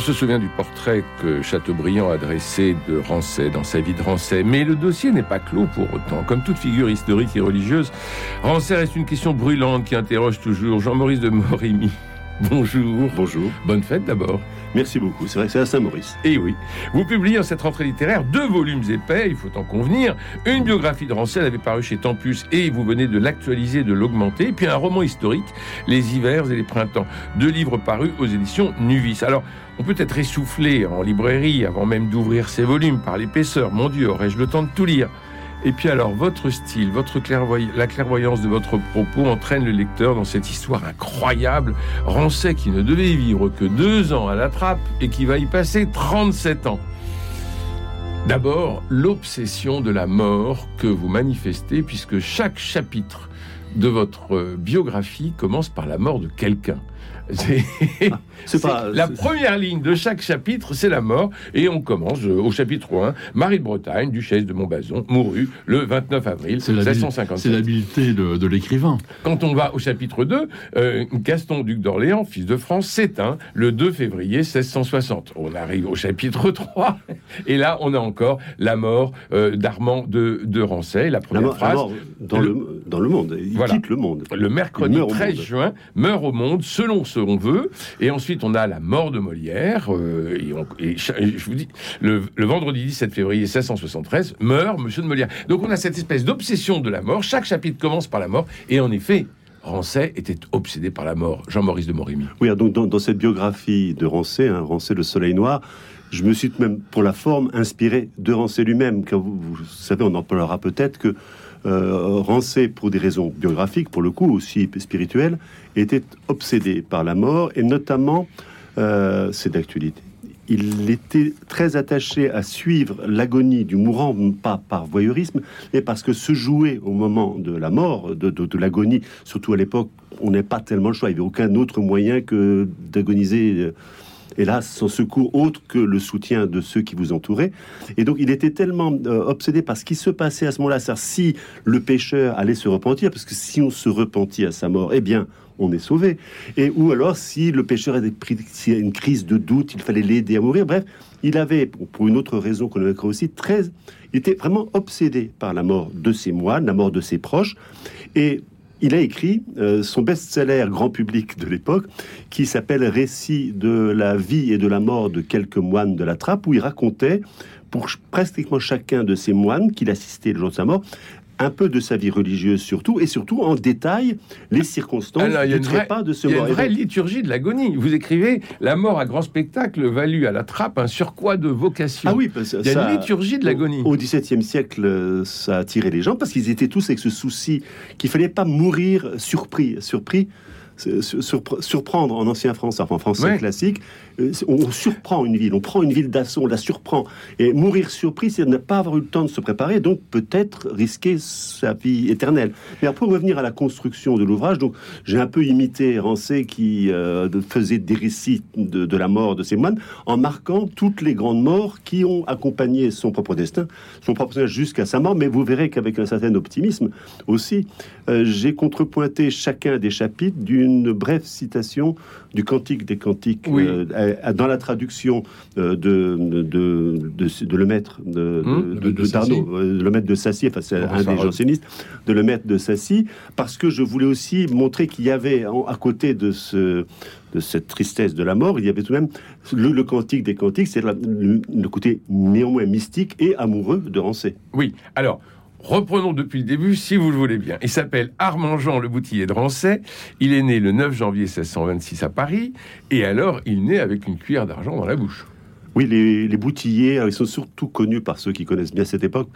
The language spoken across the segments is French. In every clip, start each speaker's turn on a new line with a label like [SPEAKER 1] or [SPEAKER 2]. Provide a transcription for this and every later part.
[SPEAKER 1] On se souvient du portrait que Chateaubriand a dressé de Rancet dans sa vie de Rancet, mais le dossier n'est pas clos pour autant. Comme toute figure historique et religieuse, Rancet reste une question brûlante qui interroge toujours Jean-Maurice de Morimi. Bonjour.
[SPEAKER 2] Bonjour.
[SPEAKER 1] Bonne fête d'abord.
[SPEAKER 2] Merci beaucoup. C'est vrai que c'est à Saint-Maurice.
[SPEAKER 1] Et oui. Vous publiez en cette rentrée littéraire deux volumes épais, il faut en convenir. Une biographie de Rancet, elle avait paru chez Tempus et vous venez de l'actualiser, de l'augmenter. Puis un roman historique, Les hivers et les printemps. Deux livres parus aux éditions Nuvis. Alors, on peut être essoufflé en librairie avant même d'ouvrir ces volumes par l'épaisseur. Mon Dieu, aurais-je le temps de tout lire? Et puis alors, votre style, votre la clairvoyance de votre propos entraîne le lecteur dans cette histoire incroyable. Rancet qui ne devait vivre que deux ans à la trappe et qui va y passer 37 ans. D'abord, l'obsession de la mort que vous manifestez, puisque chaque chapitre de votre biographie commence par la mort de quelqu'un. C'est pas la première ligne de chaque chapitre, c'est la mort, et on commence euh, au chapitre 1. Marie de Bretagne, duchesse de Montbazon, mourut le 29 avril 1657.
[SPEAKER 3] C'est l'habileté de, l'écrivain.
[SPEAKER 1] Quand on va au chapitre 2, euh, Gaston, duc d'Orléans, fils de France, s'éteint le 2 février 1660. On arrive au chapitre 3, et là, on a encore la mort euh, d'Armand de, de Rancet, la première phrase.
[SPEAKER 2] dans, le, dans le monde, il quitte le monde.
[SPEAKER 1] Le mercredi 13 juin, meurt au monde selon ce on veut. Et ensuite, on a la mort de Molière. Euh, et, je vous dis, le, vendredi 17 février 1673, meurt Monsieur de Molière. Donc on a cette espèce d'obsession de la mort. Chaque chapitre commence par la mort. Et en effet, Rancet était obsédé par la mort. Jean-Maurice de Morimi.
[SPEAKER 2] Oui, donc dans, cette biographie de Rancet, hein, Rancet le Soleil Noir, je me suis même, pour la forme, inspiré de Rancet lui-même. Car vous, vous, savez, on en parlera peut-être que euh, Rancet, pour des raisons biographiques, pour le coup aussi spirituelles, était obsédé par la mort et notamment, euh, c'est d'actualité. Il était très attaché à suivre l'agonie du mourant, pas par voyeurisme, mais parce que se jouer au moment de la mort, de l'agonie, surtout à l'époque, on n'est pas tellement le choix. Il n'y avait aucun autre moyen que d'agoniser euh, hélas, sans secours autre que le soutien de ceux qui vous entouraient. Et donc, il était tellement euh, obsédé par ce qui se passait à ce moment-là, c'est-à-dire si le pécheur allait se repentir, parce que si on se repentit à sa mort, eh bien, on est sauvé. Et ou alors, si le pécheur avait pris une crise de doute, il fallait l'aider à mourir. Bref, il avait, pour une autre raison qu'on évoquera aussi, très, il était vraiment obsédé par la mort de ses moines, la mort de ses proches. Et il a écrit euh, son best-seller grand public de l'époque, qui s'appelle Récit de la vie et de la mort de quelques moines de la trappe, où il racontait pour pratiquement chacun de ces moines qu'il assistait le jour de sa mort, un peu de sa vie religieuse surtout, et surtout en détail les circonstances du trépas de ce
[SPEAKER 1] mort. Il y a une vraie liturgie de l'agonie. Vous écrivez La mort à grand spectacle valut à la trappe un surcroît de vocation.
[SPEAKER 2] Ah oui,
[SPEAKER 1] il y a une liturgie de l'agonie.
[SPEAKER 2] Au XVIIe siècle, ça a attiré les gens parce qu'ils étaient tous avec ce souci qu'il fallait pas mourir surpris. Surpris, surprendre en ancien français, enfin en français classique, euh, on surprend une ville, on prend une ville d'assaut, on la surprend. Et mourir surpris, c'est ne pas avoir eu le temps de se préparer, donc peut-être risquer sa vie éternelle. Mais pour revenir à la construction de l'ouvrage, donc j'ai un peu imité Rancé qui euh, faisait des récits de, la mort de ses moines en marquant toutes les grandes morts qui ont accompagné son propre destin, son propre destin jusqu'à sa mort. Mais vous verrez qu'avec un certain optimisme aussi, euh, j'ai contrepointé chacun des chapitres d'une brève citation du Cantique des Cantiques euh, dans la traduction euh, de, de, de, le maître de, hum, de, euh, le maître de Sassy, enfin c'est un des jansénistes, de le maître de Sassy, parce que je voulais aussi montrer qu'il y avait à côté de ce de cette tristesse de la mort, il y avait tout de même le, cantique des cantiques, c'est le, le, côté néanmoins mystique et amoureux de Rancé.
[SPEAKER 1] Oui, alors Reprenons depuis le début, si vous le voulez bien. Il s'appelle Armand Jean Le Boutillier de Rancet. Il est né le 9 janvier 1626 à Paris. Et alors, il naît avec une cuillère d'argent dans la bouche.
[SPEAKER 2] Oui, les, les Boutilliers, euh, ils sont surtout connus par ceux qui connaissent bien cette époque,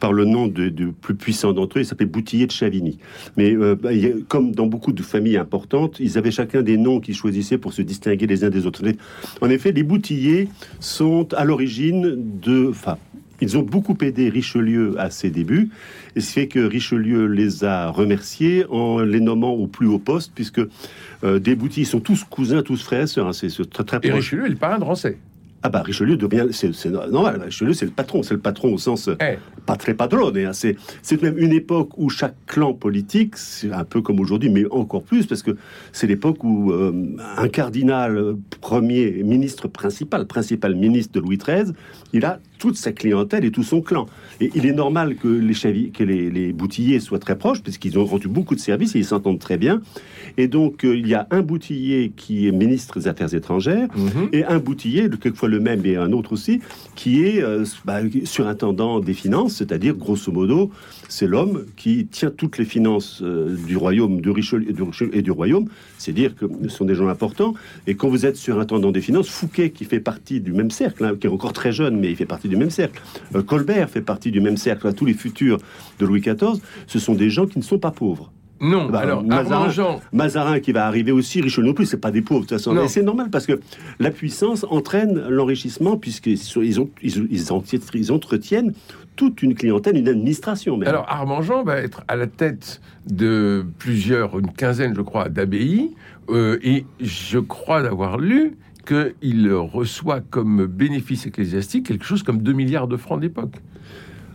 [SPEAKER 2] par le nom de plus puissant d'entre eux, il s'appelait Boutillier de Chavigny. Mais euh, bah, comme dans beaucoup de familles importantes, ils avaient chacun des noms qu'ils choisissaient pour se distinguer les uns des autres. En effet, les Boutilliers sont à l'origine de... Enfin, ils ont beaucoup aidé Richelieu à ses débuts, et ce fait que Richelieu les a remerciés en les nommant au plus haut poste, puisque euh, des Boutilliers sont tous cousins, tous frères, et sœurs, hein, c'est c'est très très
[SPEAKER 1] Et
[SPEAKER 2] proche.
[SPEAKER 1] Richelieu est le parrain de Rancé.
[SPEAKER 2] Ah bah Richelieu devient, c'est normal, Richelieu c'est le patron, c'est le patron au sens
[SPEAKER 1] Eh,
[SPEAKER 2] pas très padrone. hein. C'est même une époque où chaque clan politique, c'est un peu comme aujourd'hui, mais encore plus, parce que c'est l'époque où euh, un cardinal premier ministre principal, principal ministre de Louis XIII, il a toute sa clientèle et tout son clan. Et il est normal que les, chavi- que les, les boutilliers soient très proches, puisqu'ils ont rendu beaucoup de services et ils s'entendent très bien. Et donc, euh, il y a un boutillier qui est ministre des Affaires étrangères,
[SPEAKER 1] mhm.
[SPEAKER 2] et un boutillier, quelquefois le même et un autre aussi, qui est euh, bah, surintendant des finances, c'est-à-dire grosso modo, c'est l'homme qui tient toutes les finances euh, du royaume de Richelieu et du, royaume. C'est dire que ce sont des gens importants. Et quand vous êtes surintendant des finances, Fouquet, qui fait partie du même cercle, hein, qui est encore très jeune, mais il fait partie du même cercle, euh, Colbert fait partie du même cercle, Là, tous les futurs de Louis XIV, ce sont des gens qui ne sont pas pauvres.
[SPEAKER 1] Non,
[SPEAKER 2] Bah,
[SPEAKER 1] alors,
[SPEAKER 2] Mazarin-
[SPEAKER 1] Armand Jean,
[SPEAKER 2] Mazarin qui va arriver aussi, Richelieu non plus, c'est pas des pauvres de toute façon.
[SPEAKER 1] Non.
[SPEAKER 2] Mais c'est normal parce que la puissance entraîne l'enrichissement puisqu'ils sont- ils, ont, ils, ils enti- ils entretiennent toute une clientèle, une administration même.
[SPEAKER 1] Alors Armand Jean va être à la tête de plusieurs, une quinzaine je crois, d'abbayes, euh, et je crois d'avoir lu qu'il reçoit comme bénéfice ecclésiastique quelque chose comme 2 milliards de francs d'époque.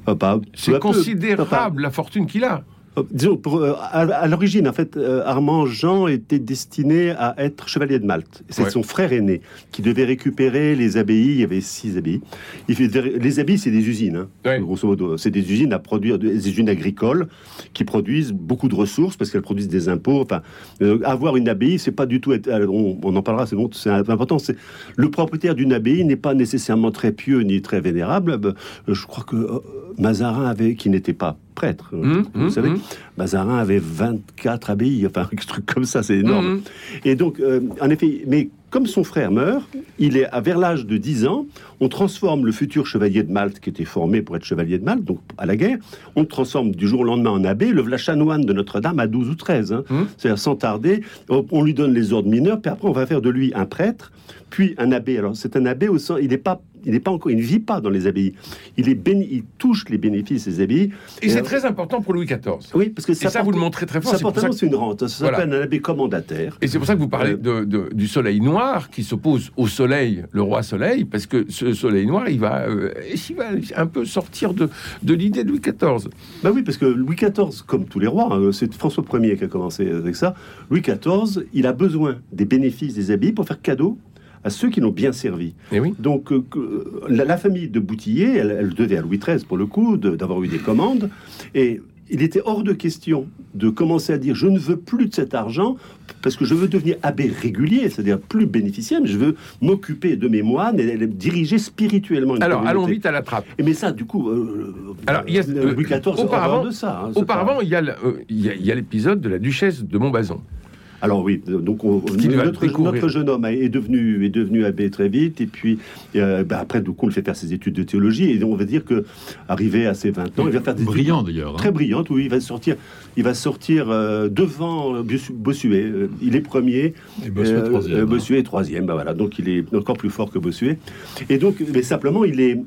[SPEAKER 2] Ah,
[SPEAKER 1] C'est
[SPEAKER 2] peu.
[SPEAKER 1] considérable la fortune qu'il a.
[SPEAKER 2] Euh, disons, pour, euh, à, à l'origine, en fait, euh, Armand Jean était destiné à être chevalier de Malte. C'est
[SPEAKER 1] Ouais.
[SPEAKER 2] son frère aîné qui devait récupérer les abbayes. Il y avait six abbayes. Il fait, les abbayes, c'est des usines, hein,
[SPEAKER 1] Ouais.
[SPEAKER 2] grosso modo. C'est des usines à produire, des usines agricoles qui produisent beaucoup de ressources parce qu'elles produisent des impôts. Enfin, euh, avoir une abbaye, c'est pas du tout. être- on, on en parlera, c'est bon, c'est important. C'est le propriétaire d'une abbaye n'est pas nécessairement très pieux ni très vénérable. Je crois que Mazarin avait, qui n'était pas prêtre, euh,
[SPEAKER 1] Hum,
[SPEAKER 2] vous
[SPEAKER 1] hum,
[SPEAKER 2] savez,
[SPEAKER 1] hum.
[SPEAKER 2] Mazarin avait 24 abbayes, enfin un truc comme ça, c'est énorme.
[SPEAKER 1] Mhm.
[SPEAKER 2] Et donc, euh, en effet, mais comme son frère meurt, il est à vers l'âge de 10 ans, on transforme le futur chevalier de Malte, qui était formé pour être chevalier de Malte, donc à la guerre, on le transforme du jour au lendemain en abbé, le voilà chanoine de Notre-Dame à 12 ou 13. hein. C'est-à-dire sans tarder, on, on lui donne les ordres mineurs, puis après on va faire de lui un prêtre, puis un abbé. Alors c'est un abbé au sens, il n'est pas, il n'est pas encore, il ne vit pas dans les abbayes. Il est béni- il touche les bénéfices des abbayes.
[SPEAKER 1] Et c'est
[SPEAKER 2] euh,
[SPEAKER 1] très important pour Louis XIV.
[SPEAKER 2] Oui, parce que
[SPEAKER 1] Et ça,
[SPEAKER 2] porte-
[SPEAKER 1] vous le montrez très fort.
[SPEAKER 2] ça
[SPEAKER 1] C'est
[SPEAKER 2] porte
[SPEAKER 1] ça
[SPEAKER 2] c'est une rente. Ça
[SPEAKER 1] Voilà.
[SPEAKER 2] s'appelle un abbé commandataire.
[SPEAKER 1] Et c'est pour ça que vous parlez
[SPEAKER 2] Euh,
[SPEAKER 1] de- de- du soleil noir qui s'oppose au soleil, le roi soleil, parce que ce soleil noir, il va, euh, il va un peu sortir de, de l'idée de Louis XIV.
[SPEAKER 2] Bah oui, parce que Louis XIV, comme tous les rois, hein, c'est François Ier qui a commencé avec ça. Louis XIV, il a besoin des bénéfices des abbayes pour faire cadeau à ceux qui l'ont bien servi.
[SPEAKER 1] Et oui.
[SPEAKER 2] Donc, euh, que- la, la famille de Boutillier, elle, elle devait à Louis XIII, pour le coup, de- d'avoir eu des commandes. Et il était hors de question de commencer à dire je ne veux plus de cet argent parce que je veux devenir abbé régulier, c'est-à-dire plus bénéficiaire, mais je veux m'occuper de mes moines et les diriger spirituellement. une
[SPEAKER 1] Alors, allons vite à la trappe.
[SPEAKER 2] Et mais ça, du coup, euh,
[SPEAKER 1] Alors, il y a-
[SPEAKER 2] euh, Louis XIV,
[SPEAKER 1] auparavant-
[SPEAKER 2] de ça. hein,
[SPEAKER 1] euh, il y a l'épisode de la duchesse de Montbazon.
[SPEAKER 2] Alors oui, donc on- notre, notre jeune homme est devenu est devenu abbé très vite et puis euh, bah, après du coup on le fait faire ses études de théologie et on va dire que arrivé à ses 20 ans, il va faire des études
[SPEAKER 3] Brillant d'ailleurs. hein.
[SPEAKER 2] très brillantes. Oui, il va sortir, il va sortir euh, devant Bossu- Bossuet. Euh, Il est premier.
[SPEAKER 3] Et Bossuet
[SPEAKER 2] Euh,
[SPEAKER 3] troisième.
[SPEAKER 2] euh, Bossuet est troisième, bah voilà, donc il est encore plus fort que Bossuet. Et donc, mais simplement, il est,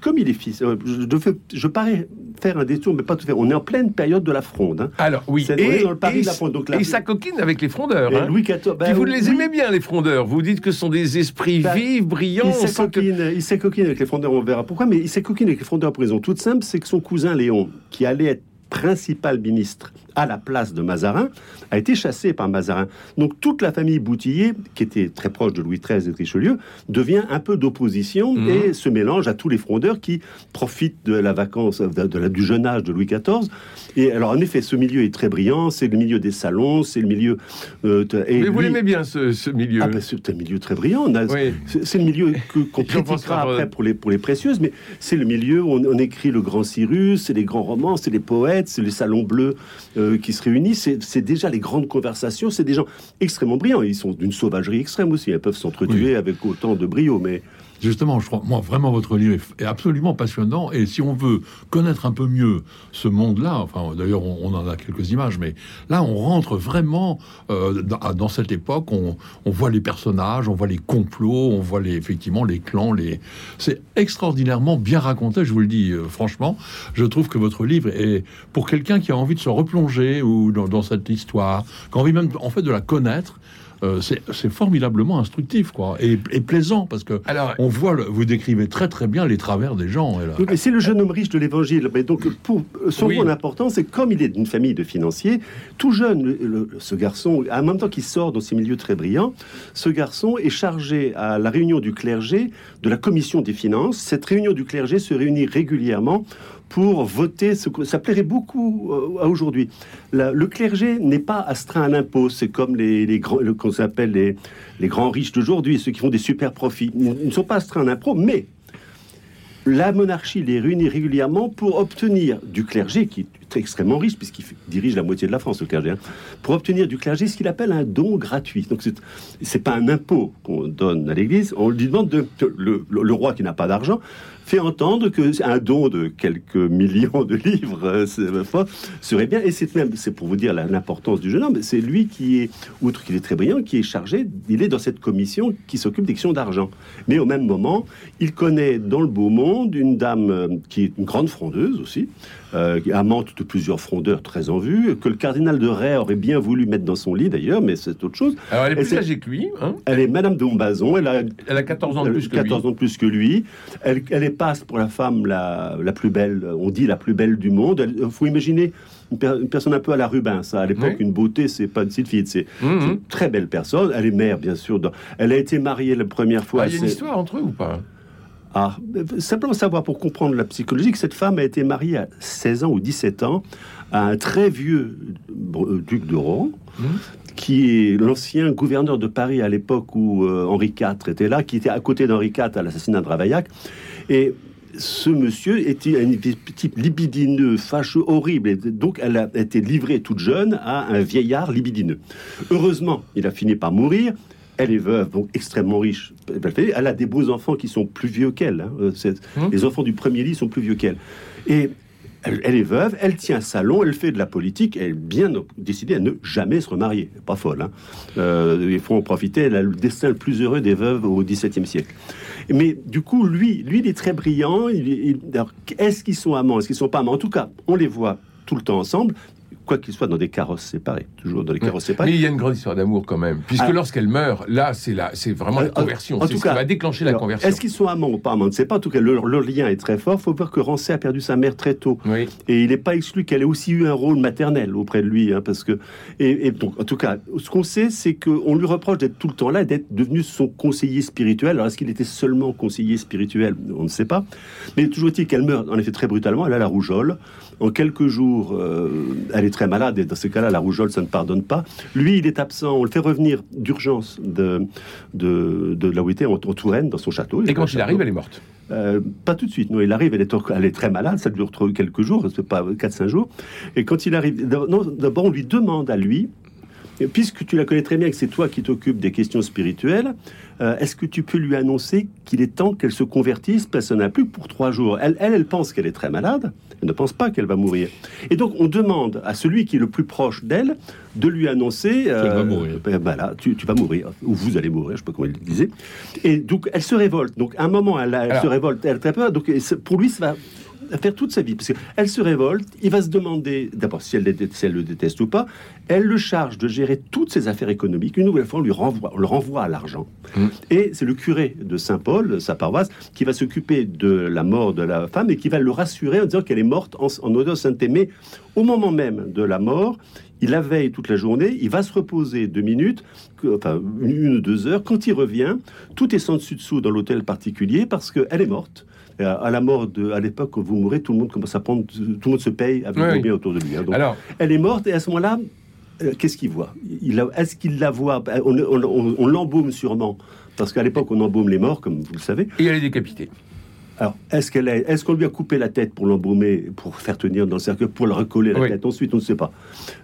[SPEAKER 2] comme il est fils, je, je parais faire un détour, mais pas tout fait. On est en pleine période de la fronde. hein.
[SPEAKER 1] Alors, oui.
[SPEAKER 2] On est dans le Paris
[SPEAKER 1] et,
[SPEAKER 2] de la fronde, donc la-
[SPEAKER 1] et ça coquine avec les frondeurs. Hein.
[SPEAKER 2] Louis XIV,
[SPEAKER 1] Puis vous les
[SPEAKER 2] oui,
[SPEAKER 1] aimez bien, les frondeurs. Vous dites que ce sont des esprits
[SPEAKER 2] Bah,
[SPEAKER 1] vifs, brillants.
[SPEAKER 2] Il
[SPEAKER 1] que-
[SPEAKER 2] s'est il s'est avec les frondeurs, on verra pourquoi, mais il s'est avec les frondeurs pour une raison toute simple, c'est que son cousin Léon, qui allait être principal ministre à la place de Mazarin, a été chassé par Mazarin. Donc toute la famille Boutillier, qui était très proche de Louis XIII et de Richelieu, devient un peu d'opposition
[SPEAKER 1] Mhm.
[SPEAKER 2] et se mélange à tous les frondeurs qui profitent de la vacance, de, la- du jeune âge de Louis XIV. Et alors en effet, ce milieu est très brillant, c'est le milieu des salons, c'est le milieu... euh, et
[SPEAKER 1] Mais vous l'aimez bien, ce, ce milieu.
[SPEAKER 2] ah ben, c'est un milieu très brillant.
[SPEAKER 1] Oui.
[SPEAKER 2] c'est le milieu qu'on critiquera
[SPEAKER 1] Rode.
[SPEAKER 2] après pour les, pour les précieuses, mais c'est le milieu où on, on écrit le grand Cyrus, c'est les grands romans, c'est les poètes, c'est les salons bleus euh, qui se réunissent, c'est- c'est déjà les grandes conversations, c'est des gens extrêmement brillants. Ils sont d'une sauvagerie extrême aussi, ils peuvent s'entretuer avec autant de brio, mais
[SPEAKER 3] Justement, je crois, moi, vraiment, votre livre est, absolument passionnant. Et si on veut connaître un peu mieux ce monde-là, enfin, d'ailleurs, on, en a quelques images, mais là, on rentre vraiment euh, dans, cette époque. On, voit les personnages, on voit les complots, on voit les, effectivement les clans. C'est extraordinairement bien raconté, je vous le dis euh, franchement. Je trouve que votre livre est, pour quelqu'un qui a envie de se replonger ou dans, dans cette histoire, qui a envie même, en fait, de la connaître, euh, c'est formidablement instructif, quoi, et, plaisant parce que Alors, on voit, vous décrivez très très bien les travers des gens.
[SPEAKER 2] Et c'est le jeune homme riche de l'Évangile. Mais donc, pour son rôle important, c'est comme il est d'une famille de financiers, tout jeune, ce garçon, en même temps qu'il sort dans ces milieux très brillants, ce garçon est chargé à la réunion du clergé de la commission des finances. Cette réunion du clergé se réunit régulièrement pour voter ce que ça plairait beaucoup euh, à aujourd'hui. Le clergé n'est pas astreint à l'impôt. C'est comme les, grands, qu'on appelle les, grands riches d'aujourd'hui, ceux qui font des super profits. Ils ne sont pas astreints à l'impôt, mais la monarchie les réunit régulièrement pour obtenir du clergé, qui est extrêmement riche, puisqu'il dirige la moitié de la France, le clergé, hein, pour obtenir du clergé ce qu'il appelle un don gratuit. Donc, c'est pas un impôt qu'on donne à l'Église, on lui demande de. le roi qui n'a pas d'argent fait entendre que un don de quelques millions de livres euh, serait bien. Et c'est même, c'est pour vous dire l'importance du jeune homme, c'est lui qui est, outre qu'il est très brillant, qui est chargé, il est dans cette commission qui s'occupe des questions d'argent. Mais au même moment, il connaît dans le beau monde une dame euh, qui est une grande frondeuse aussi, euh, amante de plusieurs frondeurs très en vue, que le cardinal de Ray aurait bien voulu mettre dans son lit d'ailleurs, mais c'est autre chose.
[SPEAKER 1] Alors elle est plus âgée que lui. Hein
[SPEAKER 2] elle est Madame de Montbazon, elle a,
[SPEAKER 1] elle a 14 ans de plus que
[SPEAKER 2] 14 ans de plus que lui. Elle, elle est passe pour la femme la, la, plus belle, on dit la plus belle du monde. Il faut imaginer une, personne un peu à la Rubens. À l'époque, une beauté, c'est pas une petite fille, c'est mhm. une très belle personne. Elle est mère, bien sûr. Elle a été mariée la première fois.
[SPEAKER 1] Ah, il y a une histoire entre eux ou pas?
[SPEAKER 2] Ah, simplement savoir pour comprendre la psychologie que cette femme a été mariée à 16 ans ou 17 ans à un très vieux euh, duc de Rohan, mmh. Qui est l'ancien gouverneur de Paris à l'époque où euh, Henri IV était là, qui était à côté d'Henri IV à l'assassinat de Ravaillac. Et ce monsieur était un type libidineux, fâcheux, horrible. Et donc, elle a été livrée toute jeune à un vieillard libidineux. Heureusement, il a fini par mourir. Elle est veuve, donc extrêmement riche. Elle a des beaux enfants qui sont plus vieux qu'elle. Hein. Euh, hum. Les enfants du premier lit sont plus vieux qu'elle. Et elle, est veuve, elle tient un salon, elle fait de la politique, elle est bien décidée à ne jamais se remarier. Pas folle. Hein. Euh, il faut en profiter. Elle a le destin le plus heureux des veuves au XVIIe siècle. Mais du coup, lui, lui, il est très brillant. est-ce qu'ils sont amants? Est-ce qu'ils sont pas amants? En tout cas, on les voit tout le temps ensemble quoi qu'il soit dans des carrosses séparées, toujours dans des carrosses séparées.
[SPEAKER 1] Mais il y a une grande histoire d'amour quand même, puisque ah. lorsqu'elle meurt, là, c'est la, c'est vraiment la euh, conversion. En, tout cas, ça va déclencher la conversion.
[SPEAKER 2] Est-ce qu'ils sont amants ou pas amants On ne sait pas. En tout cas, leur, lien est très fort. Il faut voir que Rancé a perdu sa mère très tôt, et il n'est pas exclu qu'elle ait aussi eu un rôle maternel auprès de lui, hein, parce que et, donc en tout cas, ce qu'on sait, c'est qu'on lui reproche d'être tout le temps là, d'être devenu son conseiller spirituel. Alors est-ce qu'il était seulement conseiller spirituel? On ne sait pas. Mais toujours est-il qu'elle meurt en effet très brutalement. Elle a la rougeole. En quelques jours, euh, elle est très malade et dans ce cas-là, la rougeole, ça ne pardonne pas. Lui, il est absent. On le fait revenir d'urgence de, de, de là où il était, en, Touraine, dans son château.
[SPEAKER 1] Et quand il arrive, elle est morte?
[SPEAKER 2] Euh, pas tout de suite. Non, il arrive, elle est, elle est très malade, ça dure quelques jours, c'est pas 4-5 jours. Et quand il arrive, d'abord, on lui demande à lui, puisque tu la connais très bien, que c'est toi qui t'occupes des questions spirituelles, euh, est-ce que tu peux lui annoncer qu'il est temps qu'elle se convertisse parce qu'elle n'a plus que pour trois jours? Elle, elle, elle pense qu'elle est très malade, elle ne pense pas qu'elle va mourir. Et donc, on demande à celui qui est le plus proche d'elle de lui annoncer
[SPEAKER 3] euh, mourir.
[SPEAKER 2] Ben, ben tu, vas mourir, ou vous allez mourir, je ne sais pas comment il le disait. Et donc, elle se révolte. Donc, à un moment, elle, se révolte, elle a très peur. Donc, pour lui, ça va faire toute sa vie. Parce qu'elle se révolte, il va se demander d'abord si elle, le déteste ou pas. Elle le charge de gérer toutes ses affaires économiques. Une nouvelle fois, on lui renvoie, on le renvoie à l'argent. Mmh. Et c'est le curé de Saint-Paul, sa paroisse, qui va s'occuper de la mort de la femme et qui va le rassurer en disant qu'elle est morte en, en odeur sainte Mais au moment même de la mort, il la veille toute la journée, il va se reposer deux minutes, enfin une ou deux heures. Quand il revient, tout est sans dessus dessous dans l'hôtel particulier parce qu'elle est morte à la mort de, à l'époque, quand vous mourrez, tout le monde commence à prendre, tout le monde se paye avec oui, bien autour de lui. Hein. Alors, elle est morte et à ce moment-là, euh, qu'est-ce qu'il voit? Est-ce qu'il la voit? On, l'embaume sûrement, parce qu'à l'époque, on embaume les morts, comme vous le savez.
[SPEAKER 1] Et elle est décapitée.
[SPEAKER 2] Alors, est-ce qu'elle est, est-ce qu'on lui a coupé la tête pour l'embaumer, pour faire tenir dans le cercueil, pour le recoller la
[SPEAKER 1] Oui.
[SPEAKER 2] tête ensuite? On ne sait pas.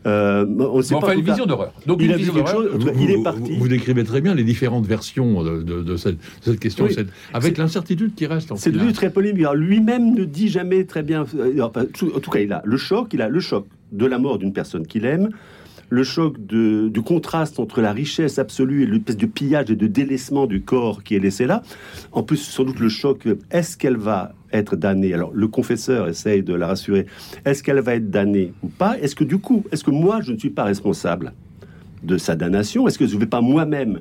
[SPEAKER 2] Euh, on sait
[SPEAKER 1] Bon,
[SPEAKER 2] pas.
[SPEAKER 1] enfin,
[SPEAKER 2] en
[SPEAKER 1] une vision d'horreur. Donc,
[SPEAKER 2] Il
[SPEAKER 1] une
[SPEAKER 2] a
[SPEAKER 1] vision
[SPEAKER 2] quelque
[SPEAKER 1] d'horreur.
[SPEAKER 2] chose.
[SPEAKER 3] Vous,
[SPEAKER 2] il est parti.
[SPEAKER 3] vous décrivez très bien les différentes versions de, de- de cette, de cette question,
[SPEAKER 2] Oui.
[SPEAKER 3] cette- avec l'incertitude qui reste. en
[SPEAKER 2] C'est devenu très polémique. Alors, lui-même ne dit jamais très bien. euh, enfin, tout- en tout cas, il a le choc. Il a le choc de la mort d'une personne qu'il aime, le choc de- du contraste entre la richesse absolue et l'espèce de pillage et de délaissement du corps qui est laissé là. En plus, sans doute le choc. Est-ce qu'elle va être damnée? Alors, le confesseur essaye de la rassurer. Est-ce qu'elle va être damnée ou pas? Est-ce que du coup, est-ce que moi, je ne suis pas responsable de sa damnation? Est-ce que je ne vais pas moi-même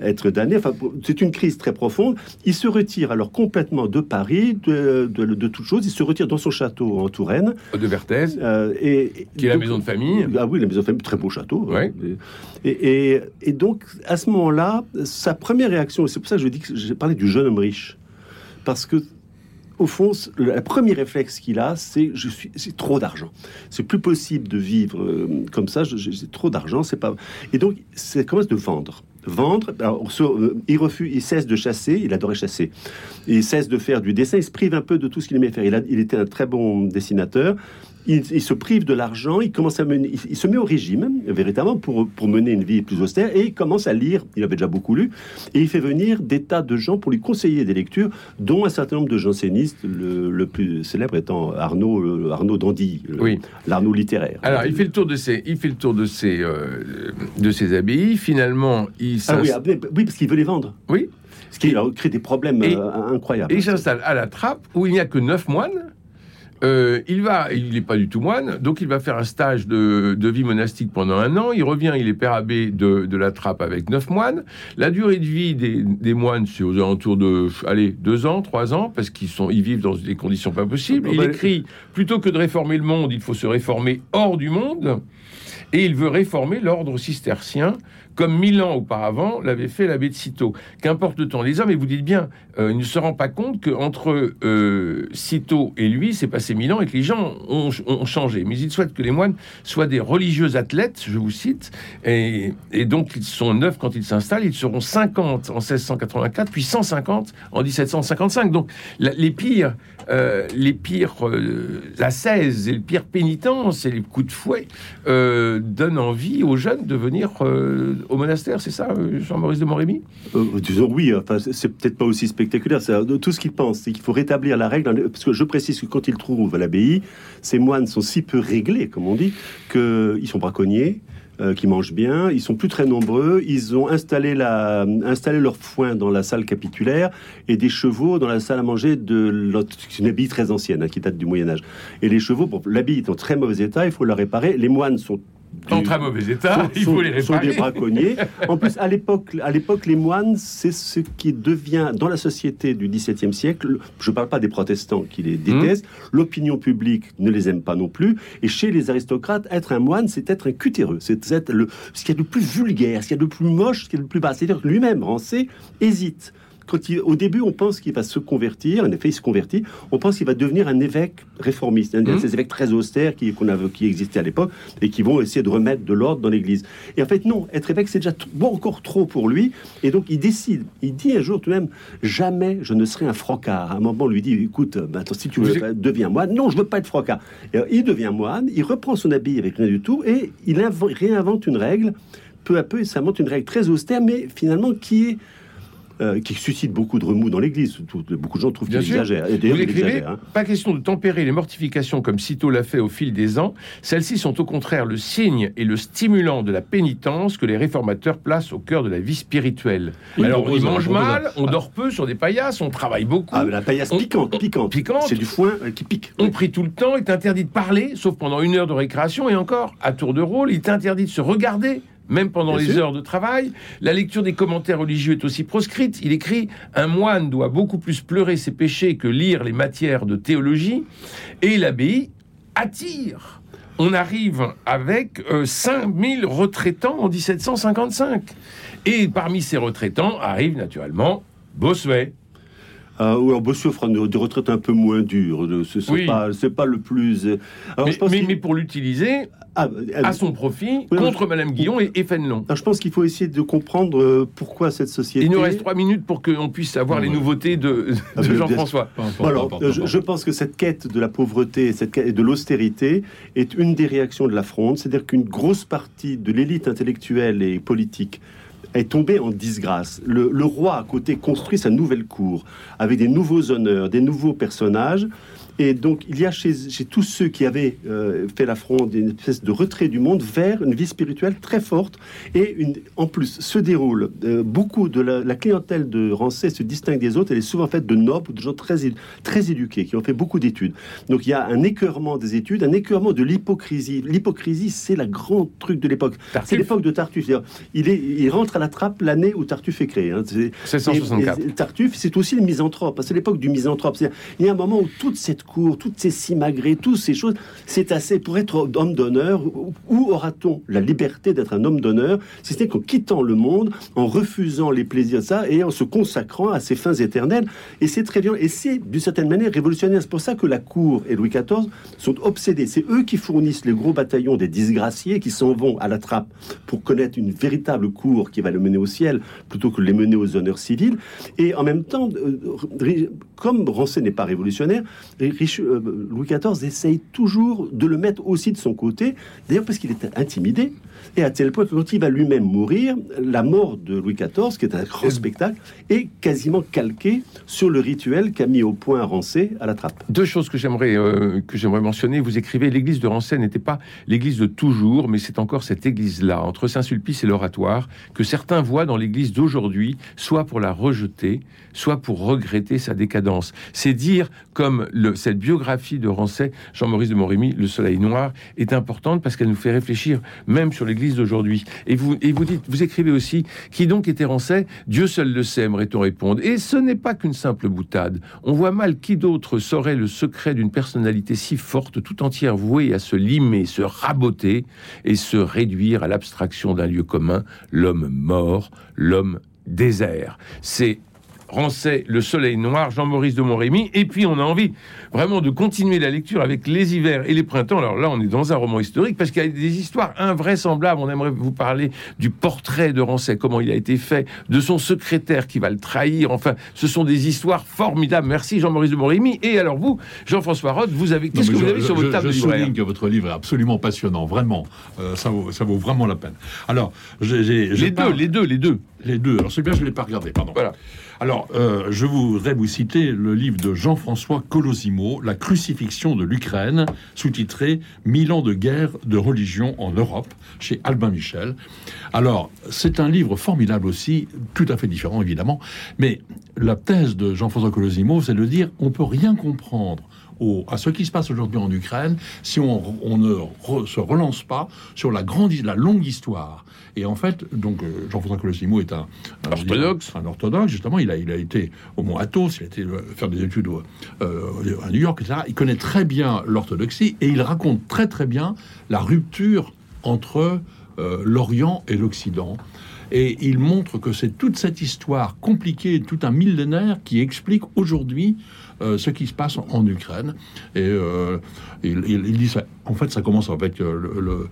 [SPEAKER 2] être damné Enfin, c'est une crise très profonde. Il se retire alors complètement de Paris, de, de, de toute chose. Il se retire dans son château en Touraine.
[SPEAKER 1] de Vertès,
[SPEAKER 2] euh, et,
[SPEAKER 1] qui est la maison de famille.
[SPEAKER 2] Ah oui, la maison de famille, très beau château.
[SPEAKER 1] Ouais.
[SPEAKER 2] Et, et- et donc, à ce moment-là, sa première réaction, c'est pour ça que je dis que j'ai parlé du jeune homme riche, parce que au fond, le premier réflexe qu'il a, c'est je suis, c'est trop d'argent. C'est plus possible de vivre euh, comme ça. J'ai trop d'argent, c'est pas. Et donc, c'est commence de vendre. Vendre. Euh, il refuse, il cesse de chasser. Il adorait chasser. Il cesse de faire du dessin. Il se prive un peu de tout ce qu'il aimait faire. Il était un très bon dessinateur. Il, il se prive de l'argent, il commence à mener, il, il se met au régime, véritablement, pour, pour mener une vie plus austère, et il commence à lire, il avait déjà beaucoup lu, et il fait venir des tas de gens pour lui conseiller des lectures, dont un certain nombre de jansénistes, le, le plus célèbre étant Arnaud, Arnaud Dandy,
[SPEAKER 1] Oui.
[SPEAKER 2] l'Arnaud littéraire.
[SPEAKER 1] Alors, il fait le tour de ses, il fait le tour de ses, euh, de ses abbayes. Finalement, il
[SPEAKER 2] Ah oui, ah, oui, parce qu'il veut les vendre.
[SPEAKER 1] oui,
[SPEAKER 2] Ce qui alors, crée des problèmes
[SPEAKER 1] Et-
[SPEAKER 2] euh, incroyables.
[SPEAKER 1] Et il s'installe à la trappe où il n'y a que neuf moines. Euh, il va, il n'est pas du tout moine, donc il va faire un stage de, de vie monastique pendant un an. Il revient, il est père abbé de, de la trappe avec neuf moines. La durée de vie des, des moines, c'est aux alentours de, allez, deux ans, trois ans, parce qu'ils sont, ils vivent dans des conditions pas possibles.
[SPEAKER 2] Ah,
[SPEAKER 1] Il
[SPEAKER 2] bah,
[SPEAKER 1] écrit plutôt que de réformer le monde, il faut se réformer hors du monde. Et il veut réformer l'ordre cistercien, comme mille ans auparavant l'avait fait l'abbé de Cîteaux. Qu'importe le temps. Les hommes, et vous dites bien, euh, il ne se rend pas compte qu'entre euh, Cîteaux et lui, c'est passé mille ans et que les gens ont, ont changé. Mais il souhaite que les moines soient des religieux athlètes, je vous cite, et, et donc ils sont neuf quand ils s'installent, ils seront 50 en 1684, puis 150 en 1755. Donc les pires, euh, les pires euh, ascèses et les pires pénitences et les coups de fouet euh, donnent envie aux jeunes de venir euh, au monastère, c'est ça, Jean-Maurice de Montrémy?
[SPEAKER 2] Disons oui, enfin, c'est- peut-être pas aussi spectaculaire. Tout ce qu'il pense, c'est qu'il faut rétablir la règle. Parce que je précise que quand il trouve à l'abbaye, ces moines sont si peu réglés, comme on dit, qu'ils sont braconniers. Euh, qui mangent bien, ils sont plus très nombreux, ils ont installé, la, installé leur foin dans la salle capitulaire et des chevaux dans la salle à manger de l'autre- c'est une abbaye très ancienne hein, qui date du Moyen Âge. Et les chevaux, bon, l'abbaye est en très mauvais état, il faut la réparer. Les moines sont
[SPEAKER 1] En très mauvais état,
[SPEAKER 2] sont-
[SPEAKER 1] il faut les
[SPEAKER 2] sont des
[SPEAKER 1] réparer.
[SPEAKER 2] braconniers. En plus, à l'époque, à l'époque, les moines, c'est ce qui devient dans la société du XVIIe siècle. Je ne parle pas des protestants qui les détestent.
[SPEAKER 1] Mmh.
[SPEAKER 2] L'opinion publique ne les aime pas non plus. Et chez les aristocrates, être un moine, c'est être un cutéreux. C'est être le, ce qu'il y a de plus vulgaire, ce qu'il y a de plus moche, ce qu'il y a de plus bas. C'est-à-dire que lui-même, Rancé, hésite. Quand il, au début, on pense qu'il va se convertir. En effet, il se convertit. On pense qu'il va devenir un évêque réformiste, un de
[SPEAKER 1] Mhm.
[SPEAKER 2] ces évêques très austères qui, qu'on avait, qui existaient à l'époque et qui vont essayer de remettre de l'ordre dans l'Église. Et en fait, non, être évêque, c'est déjà t- bon, encore trop pour lui. Et donc, il décide. Il dit un jour tout de même Jamais je ne serai un frocard. À un moment, on lui dit Écoute, bah, attends, si tu veux, pas- deviens moine. Non, je veux pas être frocard. Et alors, il devient moine, il reprend son habit avec rien du tout et il réinvente une règle. Peu à peu, il s'invente une règle très austère, mais finalement qui est. euh, qui suscite beaucoup de remous dans l'Église. Beaucoup de gens trouvent qu'il exagère. Et
[SPEAKER 1] Vous
[SPEAKER 2] exagère, hein.
[SPEAKER 1] pas question de tempérer les mortifications comme Cîteaux l'a fait au fil des ans. Celles-ci sont au contraire le signe et le stimulant de la pénitence que les réformateurs placent au cœur de la vie spirituelle.
[SPEAKER 3] Oui,
[SPEAKER 1] Alors on y
[SPEAKER 3] propose-
[SPEAKER 1] mange mal, on dort peu sur des paillasses, on travaille beaucoup.
[SPEAKER 2] Ah, mais la paillasse
[SPEAKER 1] On-
[SPEAKER 2] piquante, piquante.
[SPEAKER 1] Piquante.
[SPEAKER 2] C'est du foin euh, qui pique.
[SPEAKER 1] On prie tout le temps, il est interdit de parler, sauf pendant une heure de récréation, et encore, à tour de rôle, il est interdit de se regarder, même pendant
[SPEAKER 2] Bien
[SPEAKER 1] les
[SPEAKER 2] sûr.
[SPEAKER 1] heures de travail. La lecture des commentaires religieux est aussi proscrite. Il écrit Un moine doit beaucoup plus pleurer ses péchés que lire les matières de théologie. Et l'abbaye attire. On arrive avec euh, 5000 retraitants en 1755. Et parmi ces retraitants arrive naturellement Bossuet.
[SPEAKER 2] Euh, ou alors Bossuet fera une, des retraites un peu moins dures. Ce n'est
[SPEAKER 1] Oui.
[SPEAKER 2] pas, c'est pas le plus. euh, Alors,
[SPEAKER 1] mais,
[SPEAKER 2] je pense
[SPEAKER 1] mais-
[SPEAKER 2] qu'il-
[SPEAKER 1] mais pour l'utiliser
[SPEAKER 2] Ah, euh,
[SPEAKER 1] à son profit
[SPEAKER 2] Oui,
[SPEAKER 1] contre
[SPEAKER 2] oui.
[SPEAKER 1] Madame Guillon et, et Fénelon.
[SPEAKER 2] alors, je pense qu'il faut essayer de comprendre euh, pourquoi cette société.
[SPEAKER 1] Il nous reste trois minutes pour qu'on puisse avoir
[SPEAKER 3] Ah
[SPEAKER 1] les
[SPEAKER 3] ouais.
[SPEAKER 1] nouveautés de,
[SPEAKER 2] Ah,
[SPEAKER 1] de
[SPEAKER 2] bien-
[SPEAKER 1] Jean-François.
[SPEAKER 2] Alors, je, je pense que cette quête de la pauvreté cette quête- et de l'austérité est une des réactions de la fronde, c'est-à-dire qu'une grosse partie de l'élite intellectuelle et politique est tombée en disgrâce. Le, le roi, à côté, construit sa nouvelle cour avec des nouveaux honneurs, des nouveaux personnages. Et donc, il y a chez, chez tous ceux qui avaient euh, fait la fronde une espèce de retrait du monde vers une vie spirituelle très forte. Et une, en plus, se déroule euh, beaucoup de la, la clientèle de Rancé se distingue des autres. Elle est souvent faite de nobles ou de gens très, très éduqués qui ont fait beaucoup d'études. Donc, il y a un écœurement des études, un écœurement de l'hypocrisie. L'hypocrisie, c'est la grande truc de l'époque. C'est l'époque de Tartuffe. Il, est, il rentre à la trappe l'année où Tartuffe est créé. hein. C'est-
[SPEAKER 1] 764.
[SPEAKER 2] et- et Tartuffe, c'est aussi le misanthrope. C'est l'époque du misanthrope. Il y a un moment où toute cette cour, toutes ces simagrées, toutes ces choses, c'est assez pour être homme d'honneur. Où aura-t-on la liberté d'être un homme d'honneur Si ce n'est qu'en quittant le monde, en refusant les plaisirs de ça et en se consacrant à ses fins éternelles. Et c'est très bien. Et c'est d'une certaine manière révolutionnaire. C'est pour ça que la cour et Louis XIV sont obsédés. C'est eux qui fournissent les gros bataillons des disgraciés qui s'en vont à la trappe pour connaître une véritable cour qui va le mener au ciel plutôt que les mener aux honneurs civils. Et en même temps, euh, comme Rancé n'est pas révolutionnaire, Euh, Louis XIV essaye toujours de le mettre aussi de son côté, d'ailleurs parce qu'il est intimidé. Et à tel point que quand il va lui-même mourir, la mort de Louis XIV, qui est un grand spectacle, est quasiment calquée sur le rituel qu'a mis au point Rancé à la trappe.
[SPEAKER 1] Deux choses que j'aimerais euh, que j'aimerais mentionner. Vous écrivez l'église de Rancé n'était pas l'église de toujours, mais c'est encore cette église-là, entre Saint-Sulpice et l'Oratoire, que certains voient dans l'église d'aujourd'hui, soit pour la rejeter, soit pour regretter sa décadence. C'est dire comme le, cette biographie de Rancé, Jean-Maurice de Montrémy, Le Soleil Noir, est importante parce qu'elle nous fait réfléchir même sur l'église d'aujourd'hui. Et vous, et vous dites, vous écrivez aussi, qui donc était Rancé Dieu seul le sait, aimerait-on répondre. Et ce n'est pas qu'une simple boutade. On voit mal qui d'autre saurait le secret d'une personnalité si forte, tout entière vouée à se limer, se raboter et se réduire à l'abstraction d'un lieu commun, l'homme mort, l'homme désert. C'est Rancé, Le Soleil Noir, Jean-Maurice de Montrémy, et puis on a envie vraiment de continuer la lecture avec les hivers et les printemps. Alors là, on est dans un roman historique parce qu'il y a des histoires invraisemblables. On aimerait vous parler du portrait de Rancé, comment il a été fait, de son secrétaire qui va le trahir. Enfin, ce sont des histoires formidables. Merci Jean-Maurice de Montrémy. Et alors vous, Jean-François Roth, vous avez qu'est-ce que vous
[SPEAKER 3] je-
[SPEAKER 1] avez sur
[SPEAKER 3] je-
[SPEAKER 1] votre table
[SPEAKER 3] je
[SPEAKER 1] de
[SPEAKER 3] souligne que votre livre est absolument passionnant, vraiment. Euh, ça, vaut, ça vaut vraiment la peine. Alors, j'ai, je
[SPEAKER 1] Les deux,
[SPEAKER 3] parle-
[SPEAKER 1] les deux, les deux.
[SPEAKER 3] les deux. Alors, celui-là, je ne l'ai pas regardé, pardon.
[SPEAKER 1] Voilà.
[SPEAKER 3] Alors, euh, je voudrais vous citer le livre de Jean-François Colosimo, La crucifixion de l'Ukraine, sous-titré Mille ans de guerre de religion en Europe, chez Albin Michel. Alors, c'est un livre formidable aussi, tout à fait différent évidemment, mais la thèse de Jean-François Colosimo, c'est de dire on peut rien comprendre au- à ce qui se passe aujourd'hui en Ukraine si on, on ne re- se relance pas sur la grande, la longue histoire. Et en fait, donc euh, Jean-François Colosimo est un, un-
[SPEAKER 1] Orthodoxe.
[SPEAKER 3] un orthodoxe justement. Il a, il a été au Mont Athos, il a été euh, faire des études au- euh, à New York, etc. Il connaît très bien l'orthodoxie et il raconte très très bien la rupture entre euh, l'Orient et l'Occident. Et il montre que c'est toute cette histoire compliquée, tout un millénaire qui explique aujourd'hui ce qui se passe en, Ukraine. Et euh. En fait, ça commence avec euh, le-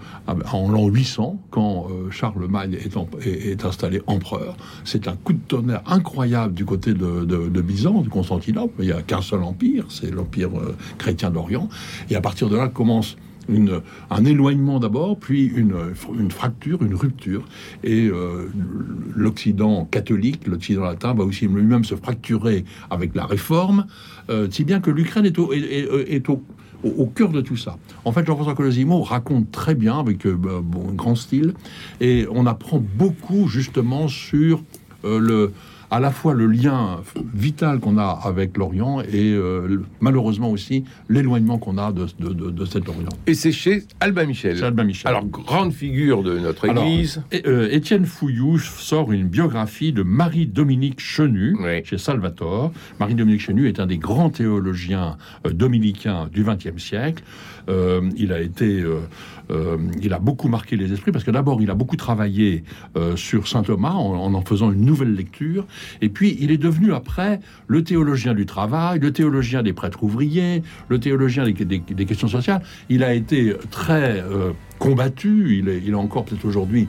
[SPEAKER 3] en l'an 800, quand euh, Charlemagne est, est- installé empereur. C'est un coup de tonnerre incroyable du côté de, de- de Byzance, de Constantinople. Il n'y a qu'un seul empire, c'est l'empire euh, chrétien d'Orient. Et à partir de là commence un éloignement d'abord, puis une, fracture, une rupture. Et euh, l'Occident catholique, l'Occident latin, va aussi lui-même se fracturer avec la réforme, euh, si bien que l'Ukraine est, est au, cœur de tout ça. En fait, Jean-François Colosimo raconte très bien, avec euh, bah, bon, grand style, et on apprend beaucoup justement sur euh, le à la fois le lien vital qu'on a avec l'Orient et euh, malheureusement aussi l'éloignement qu'on a de, de- de- de cet Orient.
[SPEAKER 1] Et c'est chez Albin Michel.
[SPEAKER 3] Albin Michel.
[SPEAKER 1] Alors, grande figure de notre
[SPEAKER 3] Alors,
[SPEAKER 1] Église.
[SPEAKER 3] Et, euh, Étienne Fouillou sort une biographie de Marie-Dominique Chenu
[SPEAKER 1] Oui.
[SPEAKER 3] chez Salvatore. Marie-Dominique Chenu est un des grands théologiens euh, dominicains du XXe siècle. Euh, il a été euh, euh, il a beaucoup marqué les esprits parce que d'abord, il a beaucoup travaillé euh, sur saint Thomas en, en, faisant une nouvelle lecture. Et puis, il est devenu après le théologien du travail, le théologien des prêtres ouvriers, le théologien des, questions sociales. Il a été très euh, combattu. Il est, il est encore peut-être aujourd'hui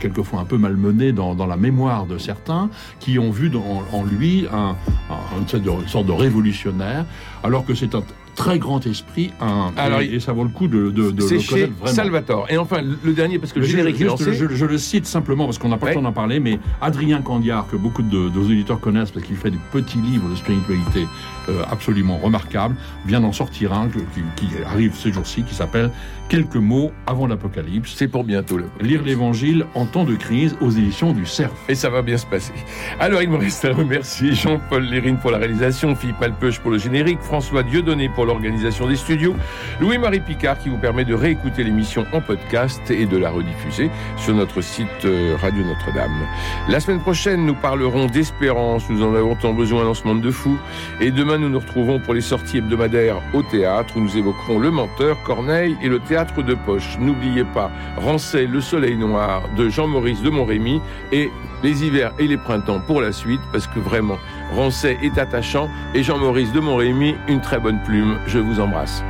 [SPEAKER 3] quelquefois un peu malmené dans, la mémoire de certains qui ont vu en lui un, un, une sorte de révolutionnaire, alors que c'est un très grand esprit. Un, Alors, et, et, ça vaut le coup de, de, de le connaître vraiment.
[SPEAKER 1] Salvatore. Et enfin, le dernier, parce que le générique lancé.
[SPEAKER 3] Je, je, le cite simplement parce qu'on n'a pas ouais. le temps d'en parler, mais Adrien Candiard, que beaucoup de, de nos auditeurs connaissent parce qu'il fait des petits livres de spiritualité euh, absolument remarquables, vient d'en sortir un qui, qui arrive ces jours-ci, qui s'appelle Quelques mots avant l'Apocalypse.
[SPEAKER 1] C'est pour bientôt.
[SPEAKER 3] Lire l'Évangile en temps de crise aux éditions du Cerf.
[SPEAKER 1] Et ça va bien se passer. Alors, il me reste à remercier Jean-Paul Lérine pour la réalisation, Philippe Malpeuche pour le générique, François Dieudonné pour l'organisation des studios, Louis-Marie Picard qui vous permet de réécouter l'émission en podcast et de la rediffuser sur notre site euh, Radio Notre-Dame. La semaine prochaine, nous parlerons d'espérance. Nous en avons tant besoin dans ce monde de fous. Et demain, nous nous retrouvons pour les sorties hebdomadaires au théâtre où nous évoquerons Le Menteur, Corneille et le théâtre de poche. N'oubliez pas Rancet, Le Soleil Noir de Jean-Maurice de Montrémy et Les hivers et les printemps pour la suite parce que vraiment, Rancet est attachant et Jean-Maurice de Montrémy, une très bonne plume. Je vous embrasse.